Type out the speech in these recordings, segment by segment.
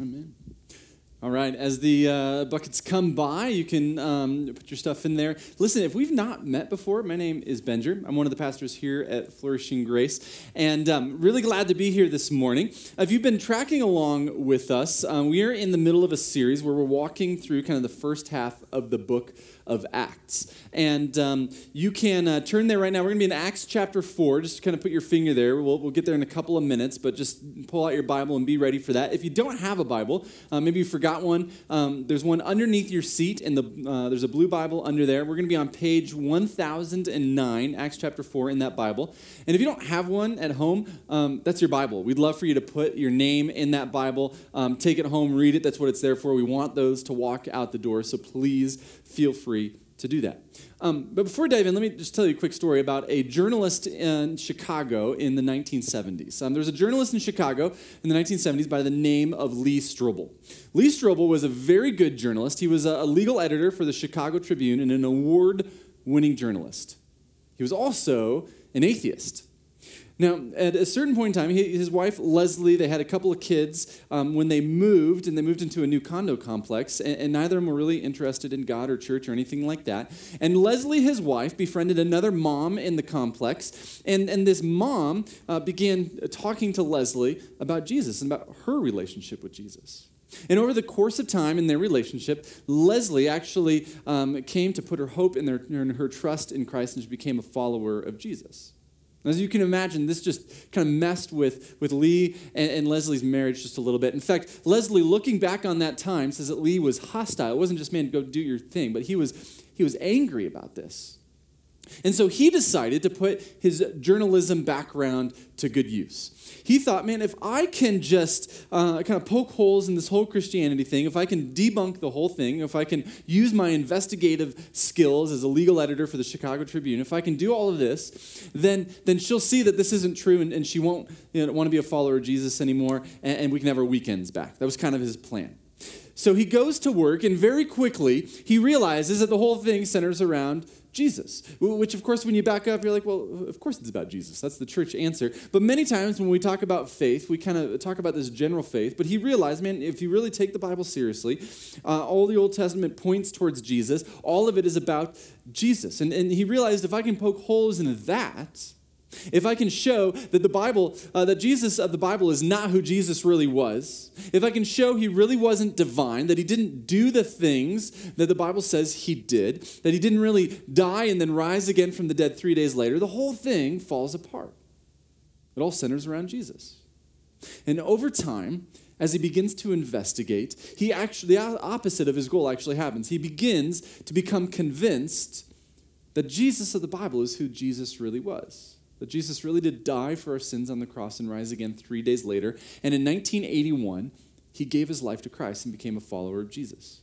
Amen. All right, as the uh, buckets come by, you can um, put your stuff in there. Listen, if we've not met before, my name is Benjer. I'm one of the pastors here at Flourishing Grace, and um, really glad to be here this morning. If you've been tracking along with us, um, we are in the middle of a series where we're walking through kind of the first half of the book of Acts. And um, you can uh, turn there right now. We're going to be in Acts chapter 4. Just kind of put your finger there. We'll, we'll get there in a couple of minutes, but just pull out your Bible and be ready for that. If you don't have a Bible, uh, maybe you forgot one, um, there's one underneath your seat, and the, uh, there's a blue Bible under there. We're going to be on page 1009, Acts chapter 4, in that Bible. And if you don't have one at home, um, that's your Bible. We'd love for you to put your name in that Bible, um, take it home, read it. That's what it's there for. We want those to walk out the door, so please feel free to do that. Um, but before I dive in, let me just tell you a quick story about a journalist in Chicago in the 1970s. Um, there was a journalist in Chicago in the 1970s by the name of Lee Strobel. Lee Strobel was a very good journalist. He was a legal editor for the Chicago Tribune and an award winning journalist. He was also an atheist. Now, at a certain point in time, he, his wife Leslie, they had a couple of kids um, when they moved, and they moved into a new condo complex, and, and, neither of them were really interested in God or church or anything like that. And Leslie, his wife, befriended another mom in the complex, and, and this mom uh, began talking to Leslie about Jesus and about her relationship with Jesus. And over the course of time in their relationship, Leslie actually um, came to put her hope in her trust in Christ, and she became a follower of Jesus. As you can imagine, this just kind of messed with, with Lee and, and, Leslie's marriage just a little bit. In fact, Leslie, looking back on that time, says that Lee was hostile. It wasn't just, man, go do your thing, but he was, he was angry about this. And so he decided to put his journalism background to good use. He thought, man, if I can just uh, kind of poke holes in this whole Christianity thing, if I can debunk the whole thing, if I can use my investigative skills as a legal editor for the Chicago Tribune, if I can do all of this, then, then she'll see that this isn't true and, and she won't you know, want to be a follower of Jesus anymore and, and we can have our weekends back. That was kind of his plan. So he goes to work, and very quickly he realizes that the whole thing centers around Jesus. Which, of course, when you back up, you're like, well, of course it's about Jesus. That's the church answer. But many times when we talk about faith, we kind of talk about this general faith. But he realized, man, if you really take the Bible seriously, uh, all the Old Testament points towards Jesus. All of it is about Jesus. And, and he realized if I can poke holes in that, if I can show that the Bible, uh, that Jesus of the Bible is not who Jesus really was, if I can show he really wasn't divine, that he didn't do the things that the Bible says he did, that he didn't really die and then rise again from the dead three days later, the whole thing falls apart. It all centers around Jesus. And over time, as he begins to investigate, he actually, the opposite of his goal actually happens. He begins to become convinced that Jesus of the Bible is who Jesus really was that Jesus really did die for our sins on the cross and rise again three days later. And in 1981, he gave his life to Christ and became a follower of Jesus.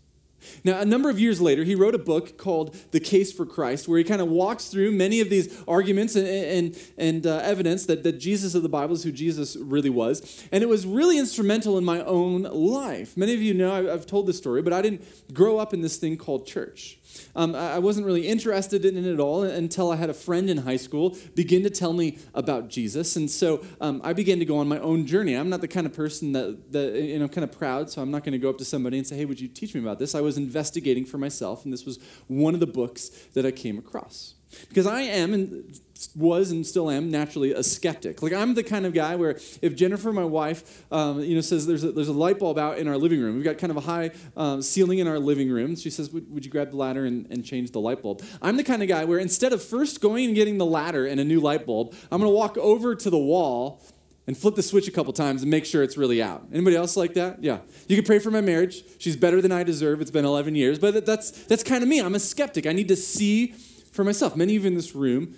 Now, a number of years later, he wrote a book called The Case for Christ, where he kind of walks through many of these arguments and, and, and uh, evidence that, that Jesus of the Bible is who Jesus really was. And it was really instrumental in my own life. Many of you know I've told this story, but I didn't grow up in this thing called church. Um, I wasn't really interested in it at all until I had a friend in high school begin to tell me about Jesus. And so um, I began to go on my own journey. I'm not the kind of person that, that you know, kind of proud, so I'm not going to go up to somebody and say, hey, would you teach me about this? I was investigating for myself, and this was one of the books that I came across. Because I am and was and still am naturally a skeptic. Like I'm the kind of guy where if Jennifer, my wife, um, you know, says there's a, there's a light bulb out in our living room. We've got kind of a high um, ceiling in our living room. She says, would, would you grab the ladder and, and change the light bulb? I'm the kind of guy where instead of first going and getting the ladder and a new light bulb, I'm going to walk over to the wall and flip the switch a couple times and make sure it's really out. Anybody else like that? Yeah. You can pray for my marriage. She's better than I deserve. It's been 11 years, but that's that's kind of me. I'm a skeptic. I need to see for myself. Many of you in this room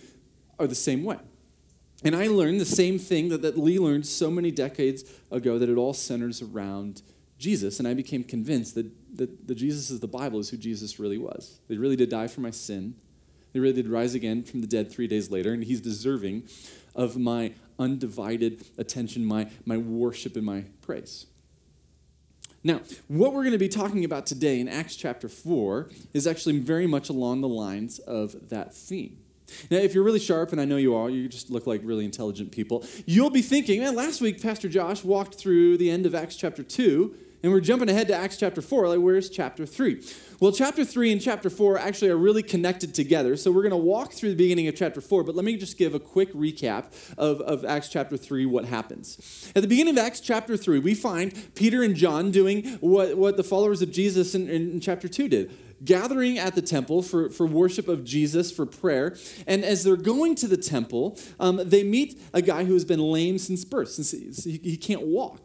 are the same way. And I learned the same thing that, that Lee learned so many decades ago that it all centers around Jesus. And I became convinced that, that the Jesus of the Bible is who Jesus really was. They really did die for my sin. They really did rise again from the dead three days later. And he's deserving of my undivided attention, my, my worship, and my praise. Now, what we're going to be talking about today in Acts chapter 4 is actually very much along the lines of that theme. Now, if you're really sharp, and I know you are, you just look like really intelligent people, you'll be thinking, man, last week Pastor Josh walked through the end of Acts chapter 2, and we're jumping ahead to Acts chapter 4. Like, where's chapter 3? Well, chapter 3 and chapter 4 actually are really connected together. So we're going to walk through the beginning of chapter 4, but let me just give a quick recap of, of Acts chapter 3, what happens. At the beginning of Acts chapter 3, we find Peter and John doing what, what the followers of Jesus in, in chapter 2 did gathering at the temple for, for worship of Jesus, for prayer. And as they're going to the temple, um, they meet a guy who has been lame since birth, since he, he can't walk.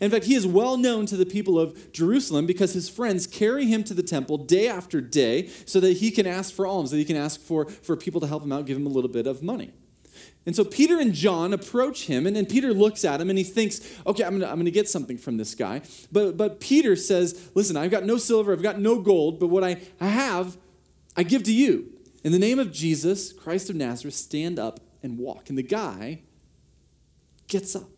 In fact, he is well known to the people of Jerusalem because his friends carry him to the temple day after day so that he can ask for alms, that he can ask for, for people to help him out, give him a little bit of money. And so Peter and John approach him, and, Peter looks at him and he thinks, okay, I'm gonna, I'm gonna get something from this guy. But, but Peter says, listen, I've got no silver, I've got no gold, but what I, I have, I give to you. In the name of Jesus, Christ of Nazareth, stand up and walk. And the guy gets up.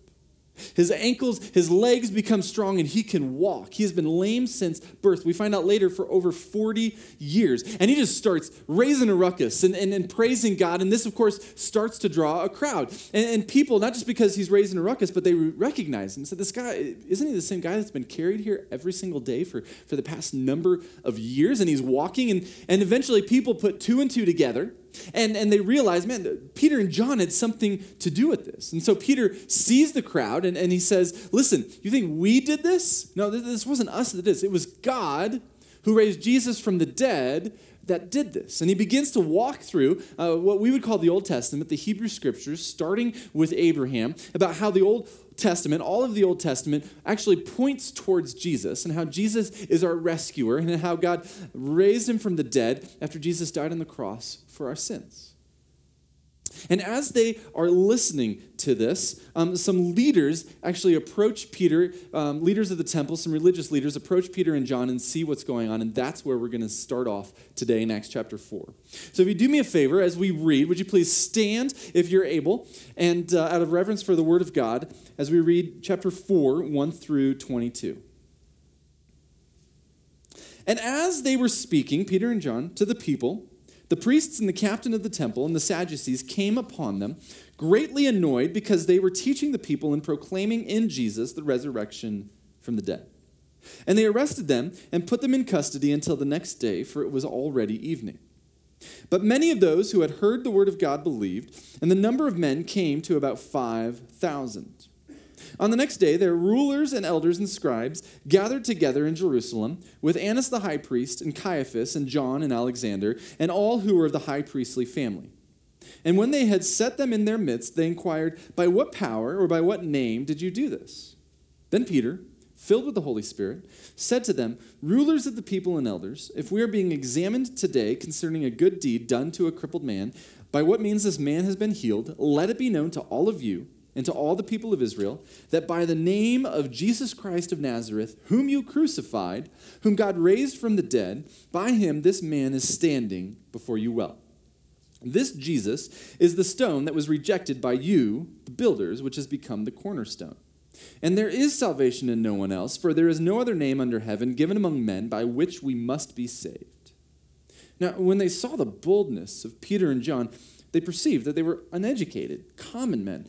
His ankles, his legs become strong, and he can walk. He has been lame since birth. We find out later for over 40 years. And he just starts raising a ruckus and, and, and praising God. And this, of course, starts to draw a crowd. And, and, people, not just because he's raising a ruckus, but they recognize him and said, This guy, isn't he the same guy that's been carried here every single day for, for the past number of years? And he's walking. And, and eventually, people put two and two together and, and they realize, man, Peter and John had something to do with this. And so Peter sees the crowd and, and he says, Listen, you think we did this? No, this wasn't us that did this. It was God who raised Jesus from the dead that did this. And he begins to walk through uh, what we would call the Old Testament, the Hebrew Scriptures, starting with Abraham, about how the Old Testament, all of the Old Testament, actually points towards Jesus and how Jesus is our rescuer and how God raised him from the dead after Jesus died on the cross for our sins. And as they are listening to this, um, some leaders actually approach Peter, um, leaders of the temple, some religious leaders approach Peter and John and see what's going on. And that's where we're going to start off today in Acts chapter 4. So if you do me a favor as we read, would you please stand if you're able, and uh, out of reverence for the word of God, as we read chapter 4, 1 through 22. And as they were speaking, Peter and John, to the people, the priests and the captain of the temple and the Sadducees came upon them, greatly annoyed because they were teaching the people and proclaiming in Jesus the resurrection from the dead. And they arrested them and put them in custody until the next day, for it was already evening. But many of those who had heard the word of God believed, and the number of men came to about 5,000. On the next day, their rulers and elders and scribes gathered together in Jerusalem with Annas the high priest, and Caiaphas, and John, and Alexander, and all who were of the high priestly family. And when they had set them in their midst, they inquired, By what power or by what name did you do this? Then Peter, filled with the Holy Spirit, said to them, Rulers of the people and elders, if we are being examined today concerning a good deed done to a crippled man, by what means this man has been healed, let it be known to all of you and to all the people of Israel that by the name of Jesus Christ of Nazareth, whom you crucified, whom God raised from the dead, by him this man is standing before you well. This Jesus is the stone that was rejected by you, the builders, which has become the cornerstone. And there is salvation in no one else, for there is no other name under heaven given among men by which we must be saved. Now, when they saw the boldness of Peter and John, they perceived that they were uneducated, common men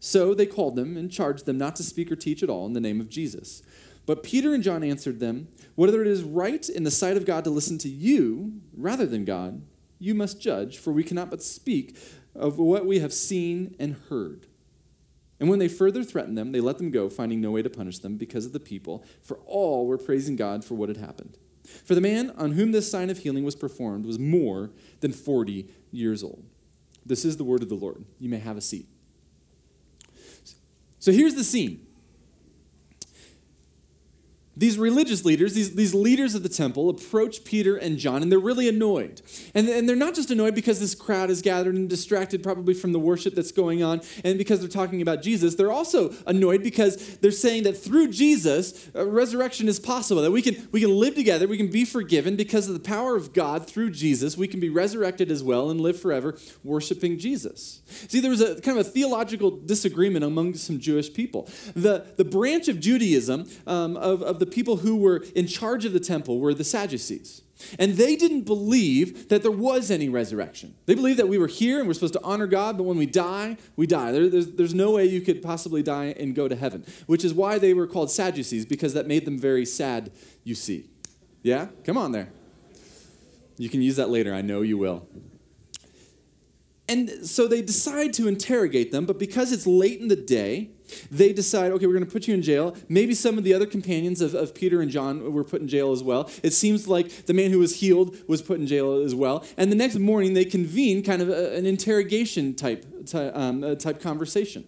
So they called them and charged them not to speak or teach at all in the name of Jesus. But Peter and John answered them, Whether it is right in the sight of God to listen to you rather than God, you must judge, for we cannot but speak of what we have seen and heard. And when they further threatened them, they let them go, finding no way to punish them because of the people, for all were praising God for what had happened. For the man on whom this sign of healing was performed was more than 40 years old. This is the word of the Lord. You may have a seat. So here's the scene these religious leaders, these, these leaders of the temple, approach Peter and John, and they're really annoyed. And, and they're not just annoyed because this crowd is gathered and distracted, probably from the worship that's going on, and because they're talking about Jesus. They're also annoyed because they're saying that through Jesus, uh, resurrection is possible, that we can, we can live together, we can be forgiven because of the power of God through Jesus. We can be resurrected as well and live forever worshiping Jesus. See, there was a kind of a theological disagreement among some Jewish people. The, the branch of Judaism, um, of, of the people who were in charge of the temple were the Sadducees. And they didn't believe that there was any resurrection. They believed that we were here and we're supposed to honor God, but when we die, we die. There, there's, there's no way you could possibly die and go to heaven, which is why they were called Sadducees, because that made them very sad, you see. Yeah? Come on there. You can use that later. I know you will. And so they decide to interrogate them, but because it's late in the day, they decide, okay, we're going to put you in jail. Maybe some of the other companions of, of Peter and John were put in jail as well. It seems like the man who was healed was put in jail as well. And the next morning, they convene kind of a, an interrogation type, um, type conversation.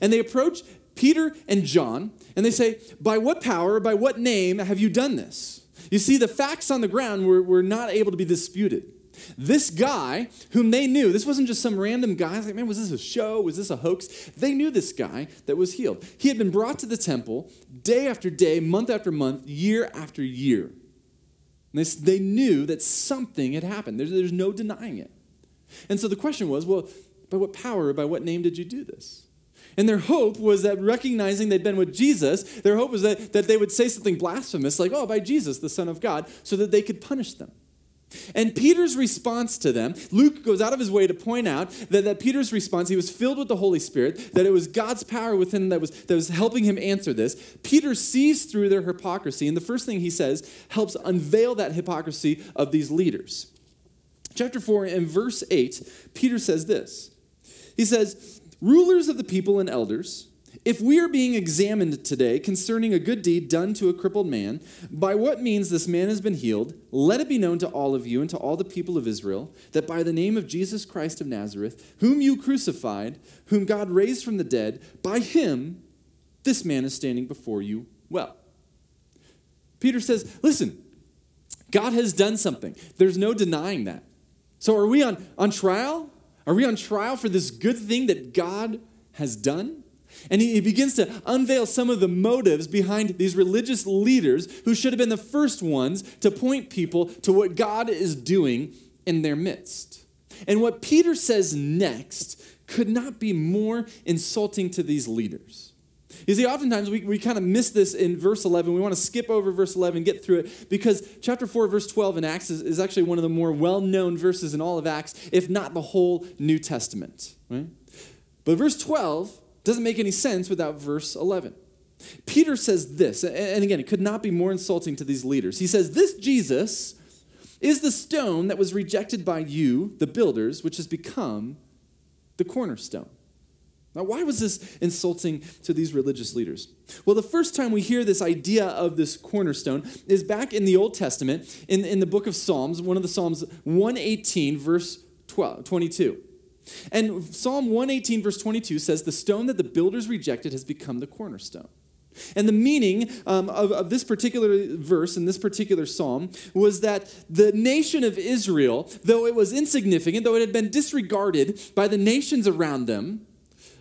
And they approach Peter and John, and they say, By what power, by what name have you done this? You see, the facts on the ground were, were not able to be disputed. This guy, whom they knew, this wasn't just some random guy. Like, man, was this a show? Was this a hoax? They knew this guy that was healed. He had been brought to the temple day after day, month after month, year after year. They, they knew that something had happened. There's, there's no denying it. And so the question was, well, by what power, by what name did you do this? And their hope was that recognizing they'd been with Jesus, their hope was that, that they would say something blasphemous, like, oh, by Jesus, the Son of God, so that they could punish them. And Peter's response to them, Luke goes out of his way to point out that, that Peter's response, he was filled with the Holy Spirit, that it was God's power within that was, that was helping him answer this. Peter sees through their hypocrisy, and the first thing he says helps unveil that hypocrisy of these leaders. Chapter 4, and verse 8, Peter says this He says, Rulers of the people and elders, if we are being examined today concerning a good deed done to a crippled man, by what means this man has been healed, let it be known to all of you and to all the people of Israel that by the name of Jesus Christ of Nazareth, whom you crucified, whom God raised from the dead, by him this man is standing before you well. Peter says, Listen, God has done something. There's no denying that. So are we on, on trial? Are we on trial for this good thing that God has done? And he, begins to unveil some of the motives behind these religious leaders who should have been the first ones to point people to what God is doing in their midst. And what Peter says next could not be more insulting to these leaders. You see, oftentimes we, we kind of miss this in verse 11. We want to skip over verse 11, get through it, because chapter 4, verse 12 in Acts is, is actually one of the more well known verses in all of Acts, if not the whole New Testament. Right? But verse 12 doesn't make any sense without verse 11. Peter says this, and again, it could not be more insulting to these leaders. He says, This Jesus is the stone that was rejected by you, the builders, which has become the cornerstone. Now, why was this insulting to these religious leaders? Well, the first time we hear this idea of this cornerstone is back in the Old Testament, in, in the book of Psalms, one of the Psalms 118, verse 12, 22. And Psalm 118, verse 22 says, The stone that the builders rejected has become the cornerstone. And the meaning um, of, of this particular verse in this particular psalm was that the nation of Israel, though it was insignificant, though it had been disregarded by the nations around them,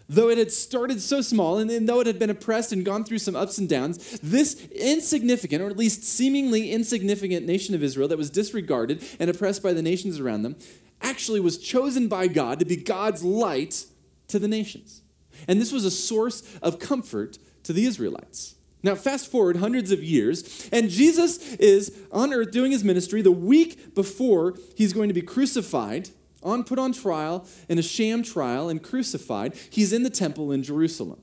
though it had started so small, and, and though it had been oppressed and gone through some ups and downs, this insignificant, or at least seemingly insignificant nation of Israel that was disregarded and oppressed by the nations around them actually was chosen by God to be God's light to the nations. And this was a source of comfort to the Israelites. Now, fast forward hundreds of years, and Jesus is on earth doing his ministry the week before he's going to be crucified, on put on trial in a sham trial and crucified. He's in the temple in Jerusalem.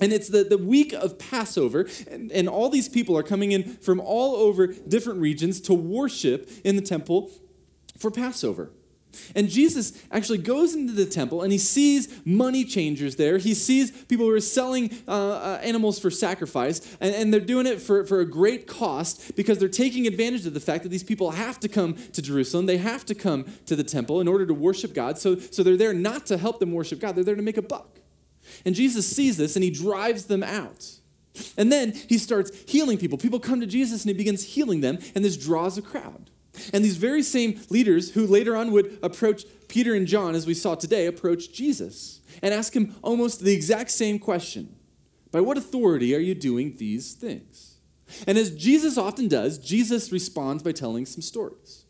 And it's the, the week of Passover, and, and all these people are coming in from all over different regions to worship in the temple for Passover. And Jesus actually goes into the temple and he sees money changers there. He sees people who are selling uh, uh, animals for sacrifice, and, and, they're doing it for, for a great cost because they're taking advantage of the fact that these people have to come to Jerusalem. They have to come to the temple in order to worship God. So, so they're there not to help them worship God, they're there to make a buck. And Jesus sees this and he drives them out. And then he starts healing people. People come to Jesus and he begins healing them, and this draws a crowd. And these very same leaders who later on would approach Peter and John, as we saw today, approach Jesus and ask him almost the exact same question By what authority are you doing these things? And as Jesus often does, Jesus responds by telling some stories.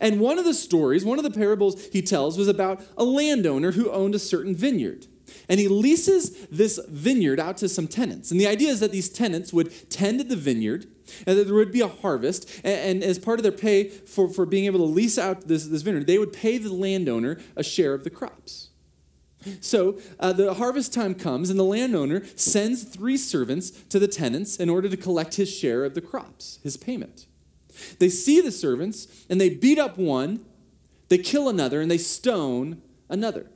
And one of the stories, one of the parables he tells, was about a landowner who owned a certain vineyard and he leases this vineyard out to some tenants. And the idea is that these tenants would tend the vineyard, and that there would be a harvest. And, and, as part of their pay for, for being able to lease out this, this vineyard, they would pay the landowner a share of the crops. So uh, the harvest time comes, and the landowner sends three servants to the tenants in order to collect his share of the crops, his payment. They see the servants, and they beat up one, they kill another, and they stone another.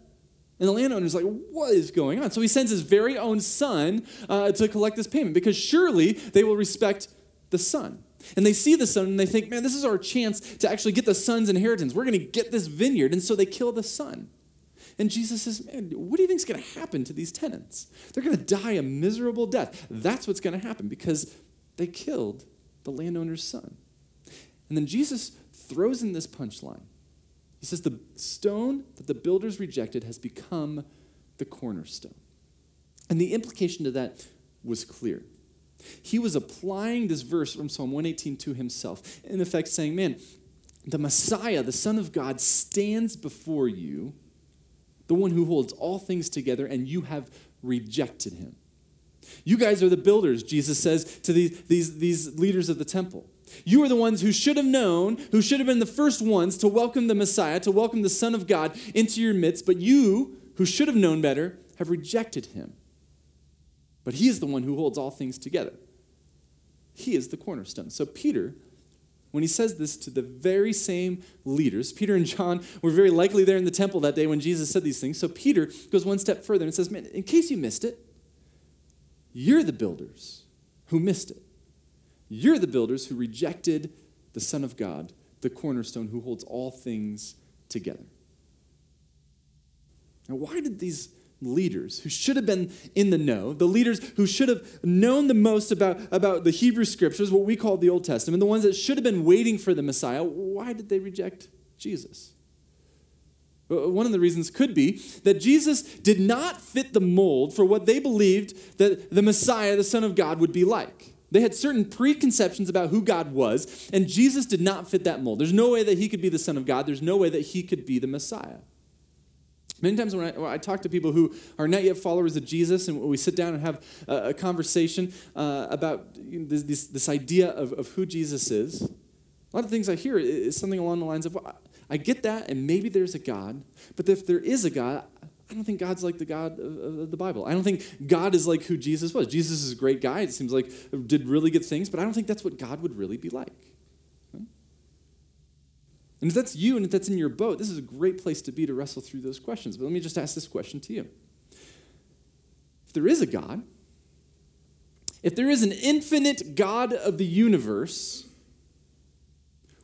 And the landowner's like, what is going on? So he sends his very own son uh, to collect this payment because surely they will respect the son. And they see the son and they think, man, this is our chance to actually get the son's inheritance. We're going to get this vineyard. And so they kill the son. And Jesus says, man, what do you think is going to happen to these tenants? They're going to die a miserable death. That's what's going to happen because they killed the landowner's son. And then Jesus throws in this punchline he says, The stone that the builders rejected has become the cornerstone. And the implication to that was clear. He was applying this verse from Psalm 118 to himself, in effect saying, Man, the Messiah, the Son of God, stands before you, the one who holds all things together, and you have rejected him. You guys are the builders, Jesus says to these, these, these leaders of the temple. You are the ones who should have known, who should have been the first ones to welcome the Messiah, to welcome the Son of God into your midst, but you, who should have known better, have rejected him. But he is the one who holds all things together. He is the cornerstone. So, Peter, when he says this to the very same leaders, Peter and John were very likely there in the temple that day when Jesus said these things. So, Peter goes one step further and says, Man, in case you missed it, you're the builders who missed it. You're the builders who rejected the Son of God, the cornerstone who holds all things together. Now, why did these leaders who should have been in the know, the leaders who should have known the most about, about the Hebrew scriptures, what we call the Old Testament, the ones that should have been waiting for the Messiah, why did they reject Jesus? One of the reasons could be that Jesus did not fit the mold for what they believed that the Messiah, the Son of God, would be like. They had certain preconceptions about who God was, and Jesus did not fit that mold. There's no way that he could be the Son of God, there's no way that he could be the Messiah. Many times when I, when I, talk to people who are not yet followers of Jesus, and we sit down and have a, a conversation uh, about this, this, this, idea of, of who Jesus is, a lot of things I hear is something along the lines of, well, I get that, and maybe there's a God, but if there is a God, I don't think God's like the God of, the Bible. I don't think God is like who Jesus was. Jesus is a great guy. It seems like did really good things, but I don't think that's what God would really be like. And if that's you and if that's in your boat, this is a great place to be to wrestle through those questions. But let me just ask this question to you. If there is a God, if there is an infinite God of the universe,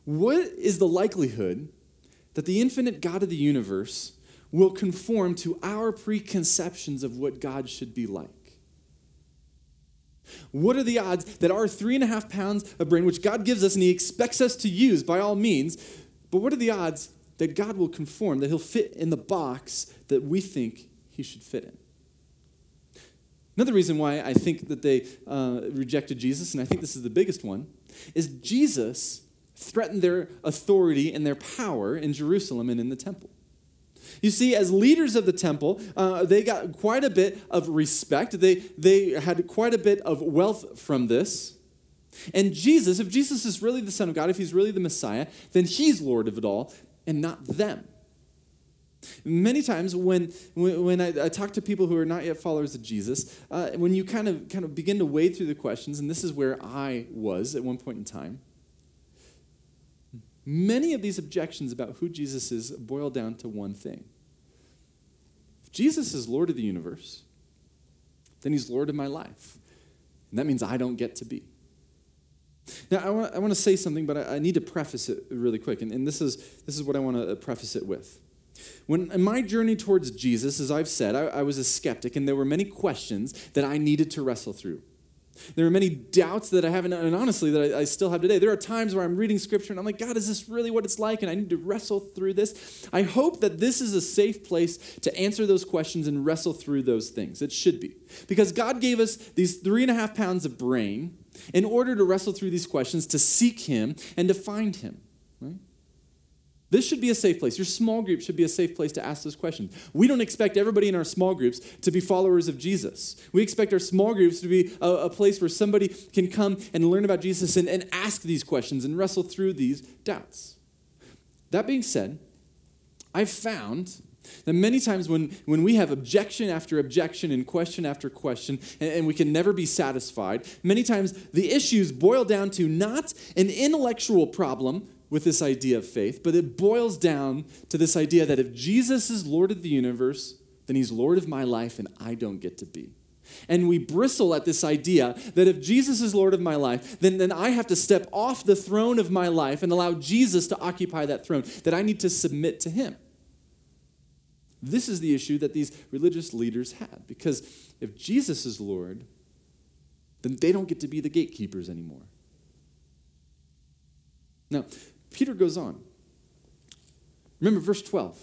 what is the likelihood that the infinite God of the universe will conform to our preconceptions of what God should be like. What are the odds that our three and a half pounds of brain, which God gives us and He expects us to use by all means, but what are the odds that God will conform, that He'll fit in the box that we think He should fit in? Another reason why I think that they uh, rejected Jesus, and I think this is the biggest one, is Jesus threatened their authority and their power in Jerusalem and in the temple. You see, as leaders of the temple, uh, they got quite a bit of respect. They, they had quite a bit of wealth from this. And Jesus, if Jesus is really the Son of God, if he's really the Messiah, then he's Lord of it all and not them. Many times when, when I, I, talk to people who are not yet followers of Jesus, uh, when you kind of, kind of begin to wade through the questions, and this is where I was at one point in time, Many of these objections about who Jesus is boil down to one thing. If Jesus is Lord of the universe, then he's Lord of my life. And that means I don't get to be. Now, I want, I want to say something, but I, I need to preface it really quick. And, and this, is, this is what I want to uh, preface it with. When in my journey towards Jesus, as I've said, I, I was a skeptic, and there were many questions that I needed to wrestle through. There are many doubts that I have, and honestly, that I, I, still have today. There are times where I'm reading scripture and I'm like, God, is this really what it's like? And I need to wrestle through this. I hope that this is a safe place to answer those questions and wrestle through those things. It should be. Because God gave us these three and a half pounds of brain in order to wrestle through these questions, to seek Him, and to find Him. This should be a safe place. Your small group should be a safe place to ask those questions. We don't expect everybody in our small groups to be followers of Jesus. We expect our small groups to be a, a place where somebody can come and learn about Jesus and, and ask these questions and wrestle through these doubts. That being said, I've found that many times when, when we have objection after objection and question after question, and, and, we can never be satisfied, many times the issues boil down to not an intellectual problem, with this idea of faith, but it boils down to this idea that if Jesus is Lord of the universe, then he's Lord of my life and I don't get to be. And we bristle at this idea that if Jesus is Lord of my life, then, then I have to step off the throne of my life and allow Jesus to occupy that throne, that I need to submit to him. This is the issue that these religious leaders had, because if Jesus is Lord, then they don't get to be the gatekeepers anymore. Now, Peter goes on. Remember verse 12.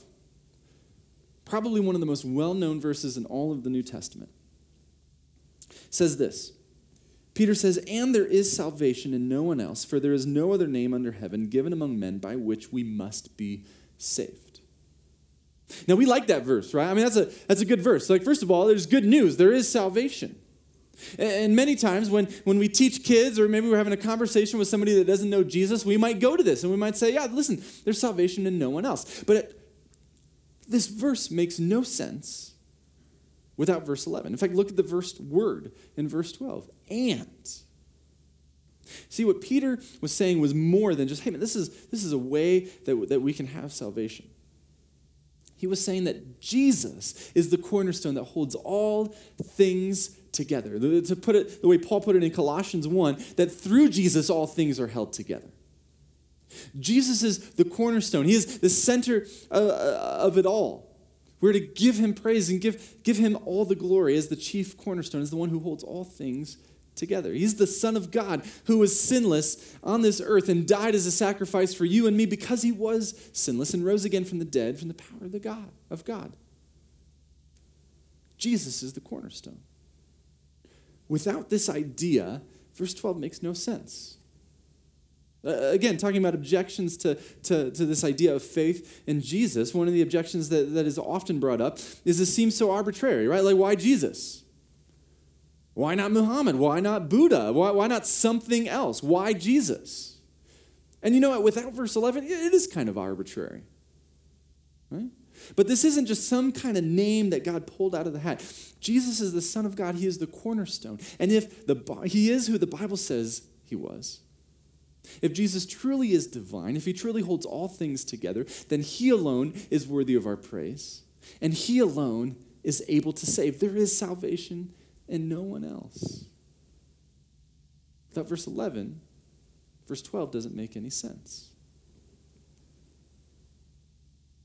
Probably one of the most well known verses in all of the New Testament. says this Peter says, And there is salvation in no one else, for there is no other name under heaven given among men by which we must be saved. Now, we like that verse, right? I mean, that's a, that's a good verse. Like, first of all, there's good news. There is salvation. And many times when, when we teach kids, or maybe we're having a conversation with somebody that doesn't know Jesus, we might go to this and we might say, Yeah, listen, there's salvation in no one else. But it, this verse makes no sense without verse 11. In fact, look at the first word in verse 12 and. See, what Peter was saying was more than just, hey, man, this is, this is a way that, that we can have salvation. He was saying that Jesus is the cornerstone that holds all things together. To put it the way Paul put it in Colossians 1, that through Jesus all things are held together. Jesus is the cornerstone, He is the center uh, uh, of it all. We're to give Him praise and give, give Him all the glory as the chief cornerstone, as the one who holds all things together. He's the Son of God who was sinless on this earth and died as a sacrifice for you and me because he was sinless and rose again from the dead from the power of the God of God. Jesus is the cornerstone. Without this idea, verse 12 makes no sense. Uh, again, talking about objections to, to, to, this idea of faith in Jesus, one of the objections that, that is often brought up is this seems so arbitrary, right? Like, why Jesus? Why not Muhammad? Why not Buddha? Why, why not something else? Why Jesus? And you know what? Without verse 11, it is kind of arbitrary. Right? But this isn't just some kind of name that God pulled out of the hat. Jesus is the Son of God. He is the cornerstone. And if the, he is who the Bible says he was, if Jesus truly is divine, if he truly holds all things together, then he alone is worthy of our praise. And he alone is able to save. There is salvation in no one else. That verse 11, verse 12 doesn't make any sense.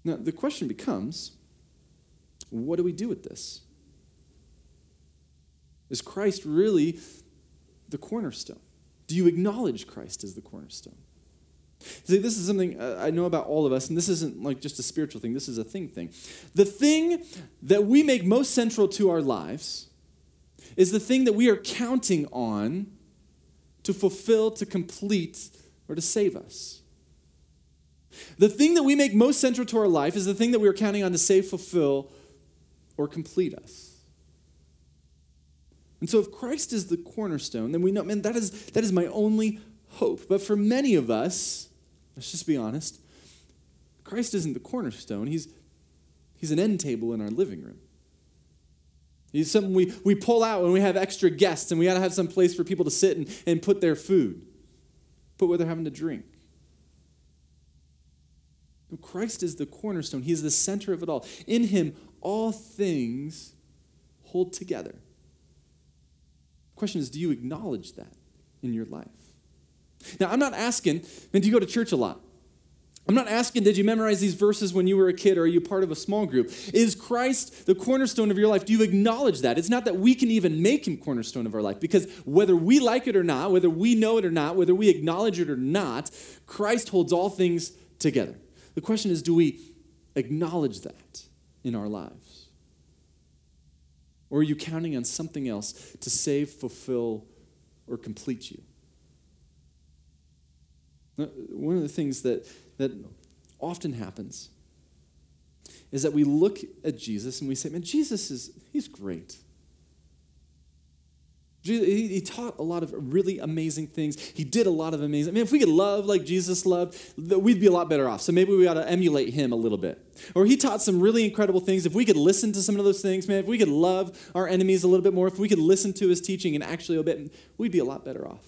Now, the question becomes what do we do with this? Is Christ really the cornerstone? Do you acknowledge Christ as the cornerstone? See, this is something uh, I know about all of us, and this isn't like just a spiritual thing, this is a thing thing. The thing that we make most central to our lives is the thing that we are counting on to fulfill, to complete, or to save us. The thing that we make most central to our life is the thing that we are counting on to save, fulfill, or complete us. And so if Christ is the cornerstone, then we know, man, that is, that is my only hope. But for many of us, let's just be honest, Christ isn't the cornerstone. He's, he's an end table in our living room. He's something we, we pull out when we have extra guests and we got to have some place for people to sit and, and put their food, put what they're having to drink. Christ is the cornerstone, He is the center of it all. In Him, all things hold together. The question is do you acknowledge that in your life? Now, I'm not asking, man, do you go to church a lot? I'm not asking, did you memorize these verses when you were a kid or are you part of a small group? Is Christ the cornerstone of your life? Do you acknowledge that? It's not that we can even make him cornerstone of our life because whether we like it or not, whether we know it or not, whether we acknowledge it or not, Christ holds all things together. The question is, do we acknowledge that in our lives? Or are you counting on something else to save, fulfill, or complete you? One of the things that that often happens is that we look at Jesus and we say, man, Jesus is, he's great. He taught a lot of really amazing things. He did a lot of amazing. I mean, if we could love like Jesus loved, we'd be a lot better off. So maybe we ought to emulate him a little bit. Or he taught some really incredible things. If we could listen to some of those things, man, if we could love our enemies a little bit more, if we could listen to his teaching and actually obey, we'd be a lot better off.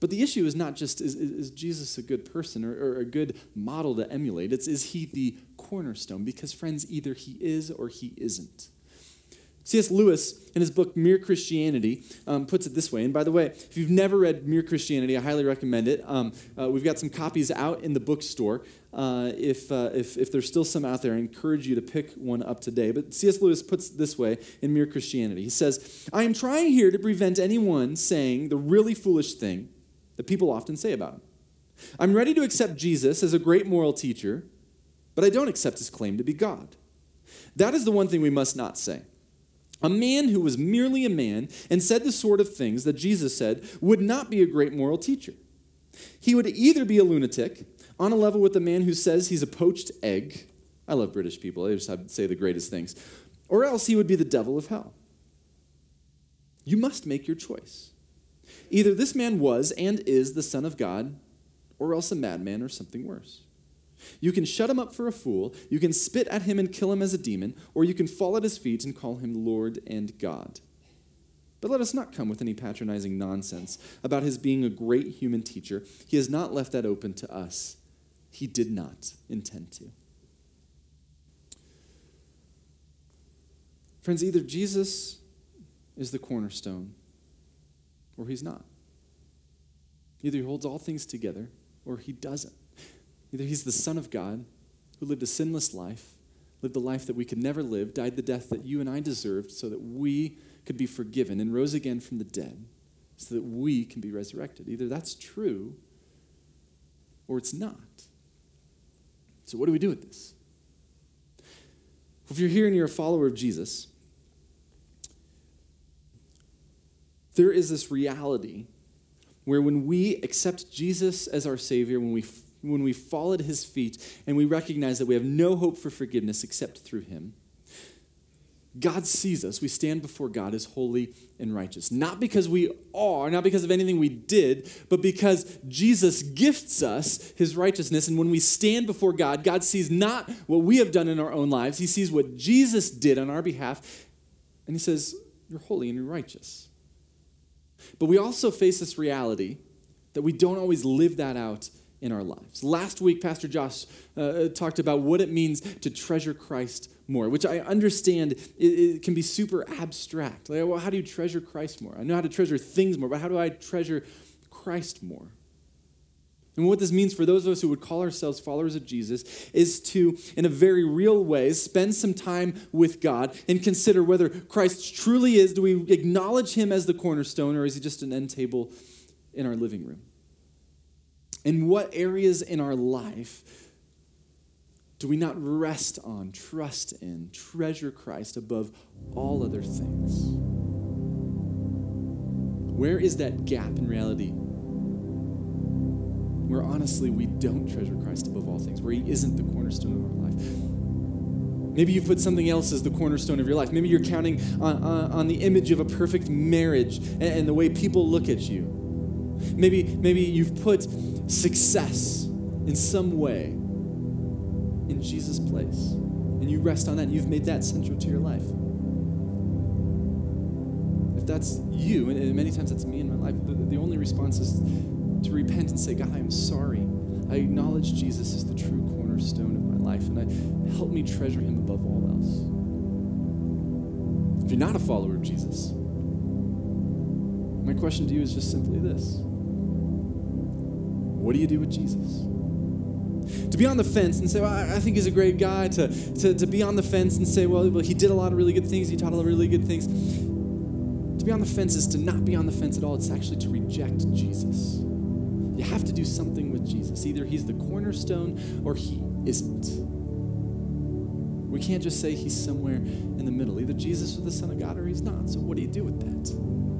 But the issue is not just is, is Jesus a good person or, or a good model to emulate? It's is he the cornerstone? Because, friends, either he is or he isn't. C.S. Lewis, in his book Mere Christianity, um, puts it this way. And by the way, if you've never read Mere Christianity, I highly recommend it. Um, uh, we've got some copies out in the bookstore. Uh, if, uh, if, if there's still some out there, I encourage you to pick one up today. But C.S. Lewis puts it this way in Mere Christianity. He says, I am trying here to prevent anyone saying the really foolish thing that people often say about him. I'm ready to accept Jesus as a great moral teacher, but I don't accept his claim to be God. That is the one thing we must not say. A man who was merely a man and said the sort of things that Jesus said would not be a great moral teacher. He would either be a lunatic, on a level with the man who says he's a poached egg. I love British people, they just have to say the greatest things. Or else he would be the devil of hell. You must make your choice. Either this man was and is the Son of God, or else a madman or something worse. You can shut him up for a fool, you can spit at him and kill him as a demon, or you can fall at his feet and call him Lord and God. But let us not come with any patronizing nonsense about his being a great human teacher. He has not left that open to us. He did not intend to. Friends, either Jesus is the cornerstone or he's not. Either he holds all things together or he doesn't. Either he's the Son of God who lived a sinless life, lived the life that we could never live, died the death that you and I deserved so that we could be forgiven, and rose again from the dead so that we can be resurrected. Either that's true or it's not. So, what do we do with this? If you're here and you're a follower of Jesus, there is this reality where when we accept Jesus as our Savior, when we, when we fall at His feet and we recognize that we have no hope for forgiveness except through Him, God sees us. We stand before God as holy and righteous. Not because we are, not because of anything we did, but because Jesus gifts us his righteousness. And when we stand before God, God sees not what we have done in our own lives, he sees what Jesus did on our behalf. And he says, You're holy and you're righteous. But we also face this reality that we don't always live that out in our lives. Last week, Pastor Josh uh, uh, talked about what it means to treasure Christ more, which I understand it, it can be super abstract. Like, well, how do you treasure Christ more? I know how to treasure things more, but how do I treasure Christ more? And what this means for those of us who would call ourselves followers of Jesus is to, in a very real way, spend some time with God and consider whether Christ truly is, do we acknowledge him as the cornerstone, or is he just an end table in our living room? In what areas in our life do we not rest on, trust in, treasure Christ above all other things? Where is that gap in reality where honestly we don't treasure Christ above all things, where He isn't the cornerstone of our life. Maybe you've put something else as the cornerstone of your life. Maybe you're counting on, on, on the image of a perfect marriage and, and the way people look at you. Maybe, maybe you've put success in some way in Jesus' place, and you rest on that, and you've made that central to your life. If that's you, and many times that's me in my life, the, the only response is to repent and say, God, I am sorry. I acknowledge Jesus is the true cornerstone of my life, and I, help me treasure him above all else. If you're not a follower of Jesus, my question to you is just simply this what do you do with Jesus? To be on the fence and say, well, I think he's a great guy. To, to, to be on the fence and say, well, well, he did a lot of really good things. He taught a lot of really good things. To be on the fence is to not be on the fence at all. It's actually to reject Jesus. You have to do something with Jesus. Either he's the cornerstone or he isn't. We can't just say he's somewhere in the middle. Either Jesus is the Son of God or he's not. So what do you do with that?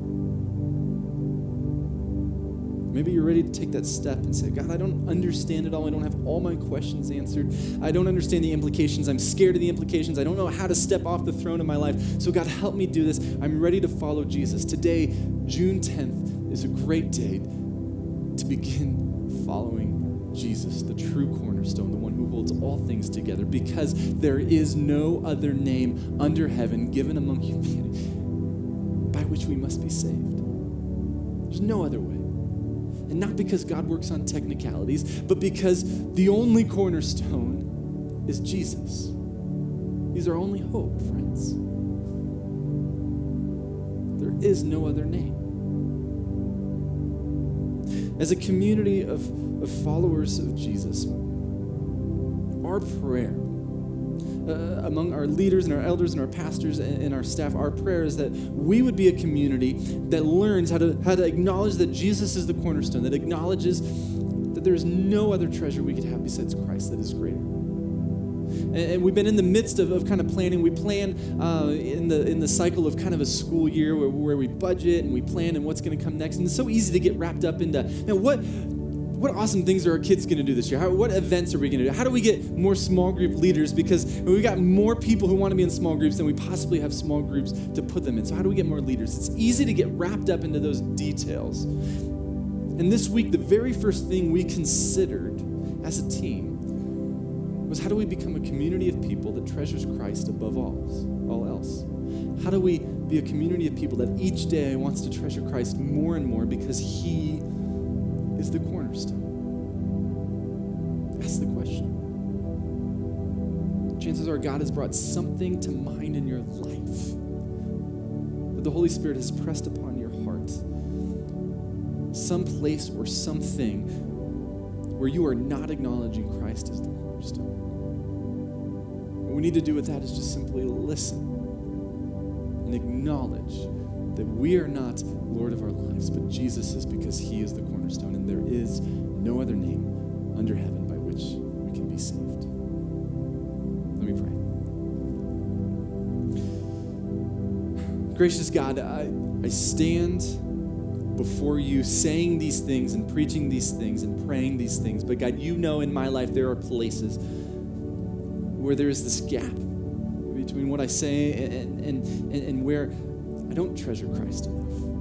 Maybe you're ready to take that step and say, God, I don't understand it all. I don't have all my questions answered. I don't understand the implications. I'm scared of the implications. I don't know how to step off the throne of my life. So, God, help me do this. I'm ready to follow Jesus. Today, June 10th, is a great day to begin following Jesus, the true cornerstone, the one who holds all things together, because there is no other name under heaven given among humanity by which we must be saved. There's no other way. And not because God works on technicalities, but because the only cornerstone is Jesus. He's our only hope, friends. There is no other name. As a community of, of followers of Jesus, our prayer uh, among our leaders and our elders and our pastors and, and, our staff, our prayer is that we would be a community that learns how to, how to acknowledge that Jesus is the cornerstone, that acknowledges that there is no other treasure we could have besides Christ that is greater. And, we've been in the midst of, of kind of planning. We plan uh, in, the, in the cycle of kind of a school year where, where we budget and we plan and what's going to come next. And it's so easy to get wrapped up into, now what, what awesome things are our kids going to do this year? How, what events are we going to do? How do we get more small group leaders? Because we've got more people who want to be in small groups than we possibly have small groups to put them in. So, how do we get more leaders? It's easy to get wrapped up into those details. And this week, the very first thing we considered as a team was how do we become a community of people that treasures Christ above all, all else? How do we be a community of people that each day wants to treasure Christ more and more because He is the cornerstone? That's the question. Chances are God has brought something to mind in your life that the Holy Spirit has pressed upon your heart. Some place or something where you are not acknowledging Christ as the cornerstone. What we need to do with that is just simply listen and acknowledge that we are not Lord of our lives, but Jesus is because He is the cornerstone, and there is no other name under heaven by which we can be saved. Let me pray. Gracious God, I, I stand before you saying these things and preaching these things and praying these things, but God, you know in my life there are places where there is this gap between what I say and, and, and, and where I don't treasure Christ enough.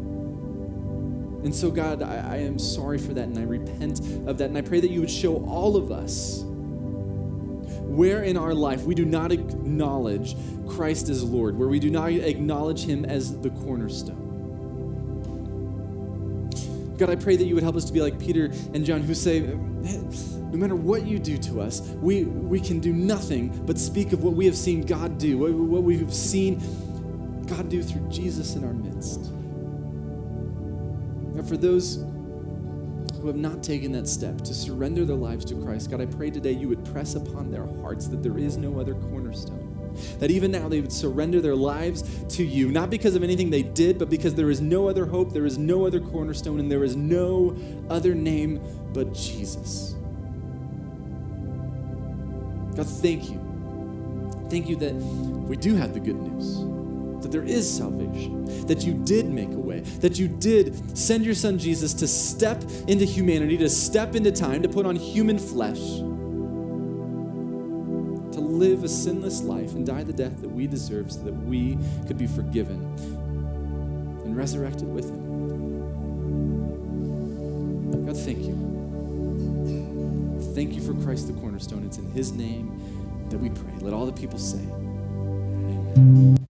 And so, God, I, I, am sorry for that and I repent of that. And I pray that you would show all of us where in our life we do not acknowledge Christ as Lord, where we do not acknowledge him as the cornerstone. God, I pray that you would help us to be like Peter and John who say, no matter what you do to us, we, we can do nothing but speak of what we have seen God do, what, what we've seen God do through Jesus in our midst. And for those who have not taken that step to surrender their lives to Christ, God, I pray today you would press upon their hearts that there is no other cornerstone. That even now they would surrender their lives to you, not because of anything they did, but because there is no other hope, there is no other cornerstone, and there is no other name but Jesus. God, thank you. Thank you that we do have the good news that there is salvation, that you did make a way, that you did send your son Jesus to step into humanity, to step into time, to put on human flesh, to live a sinless life and die the death that we deserve so that we could be forgiven and resurrected with him. God, thank you. Thank you for Christ the cornerstone. It's in his name that we pray. Let all the people say, Amen.